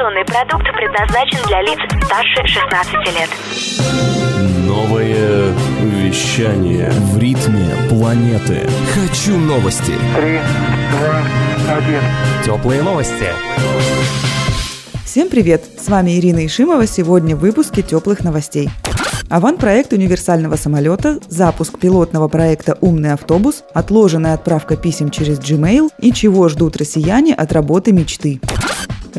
Информационный продукт предназначен для лиц старше 16 лет. Новое вещание в ритме планеты. Хочу новости. Три, два, один. Теплые новости. Всем привет! С вами Ирина Ишимова. Сегодня в выпуске теплых новостей. Аван-проект универсального самолета, запуск пилотного проекта «Умный автобус», отложенная отправка писем через Gmail и чего ждут россияне от работы мечты.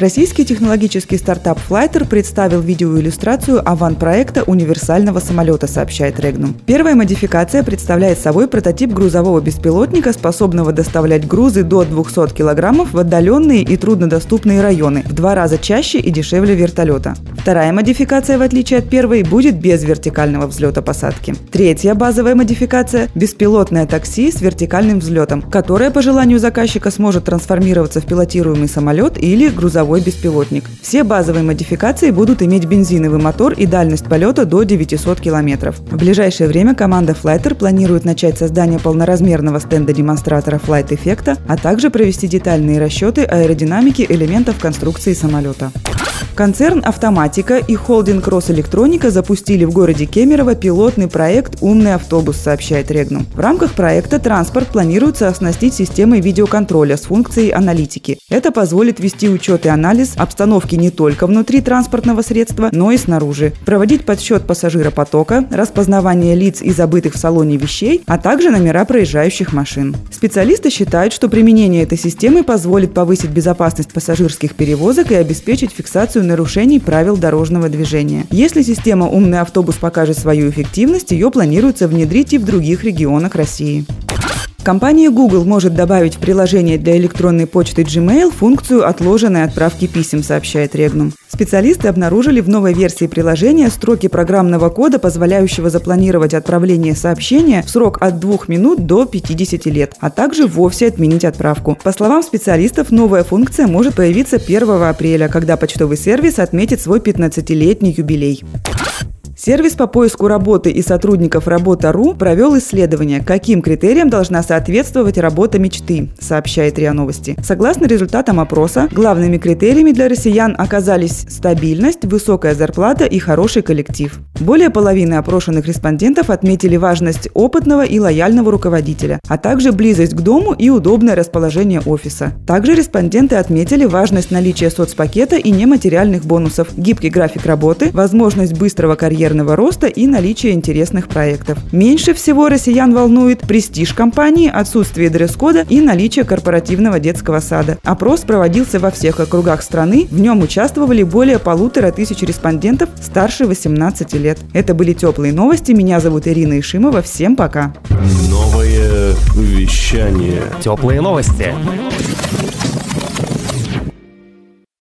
Российский технологический стартап Flighter представил видеоиллюстрацию аван-проекта универсального самолета, сообщает Regnum. Первая модификация представляет собой прототип грузового беспилотника, способного доставлять грузы до 200 килограммов в отдаленные и труднодоступные районы, в два раза чаще и дешевле вертолета. Вторая модификация, в отличие от первой, будет без вертикального взлета-посадки. Третья базовая модификация – беспилотное такси с вертикальным взлетом, которое по желанию заказчика сможет трансформироваться в пилотируемый самолет или грузовой беспилотник. Все базовые модификации будут иметь бензиновый мотор и дальность полета до 900 километров. В ближайшее время команда Flighter планирует начать создание полноразмерного стенда демонстратора Flight Effect, а также провести детальные расчеты аэродинамики элементов конструкции самолета. Концерн «Автоматика» и холдинг «Росэлектроника» запустили в городе Кемерово пилотный проект «Умный автобус», сообщает Регнум. В рамках проекта транспорт планируется оснастить системой видеоконтроля с функцией аналитики. Это позволит вести учет и анализ обстановки не только внутри транспортного средства, но и снаружи, проводить подсчет пассажиропотока, распознавание лиц и забытых в салоне вещей, а также номера проезжающих машин. Специалисты считают, что применение этой системы позволит повысить безопасность пассажирских перевозок и обеспечить фиксацию фиксацию нарушений правил дорожного движения. Если система «Умный автобус» покажет свою эффективность, ее планируется внедрить и в других регионах России. Компания Google может добавить в приложение для электронной почты Gmail функцию отложенной отправки писем, сообщает Regnum. Специалисты обнаружили в новой версии приложения строки программного кода, позволяющего запланировать отправление сообщения в срок от 2 минут до 50 лет, а также вовсе отменить отправку. По словам специалистов, новая функция может появиться 1 апреля, когда почтовый сервис отметит свой 15-летний юбилей. Сервис по поиску работы и сотрудников Работа.ру провел исследование, каким критериям должна соответствовать работа мечты, сообщает РИА Новости. Согласно результатам опроса, главными критериями для россиян оказались стабильность, высокая зарплата и хороший коллектив. Более половины опрошенных респондентов отметили важность опытного и лояльного руководителя, а также близость к дому и удобное расположение офиса. Также респонденты отметили важность наличия соцпакета и нематериальных бонусов, гибкий график работы, возможность быстрого карьерного карьерного роста и наличие интересных проектов. Меньше всего россиян волнует престиж компании, отсутствие дресс-кода и наличие корпоративного детского сада. Опрос проводился во всех округах страны, в нем участвовали более полутора тысяч респондентов старше 18 лет. Это были теплые новости. Меня зовут Ирина Ишимова. Всем пока. Новое вещание. Теплые новости.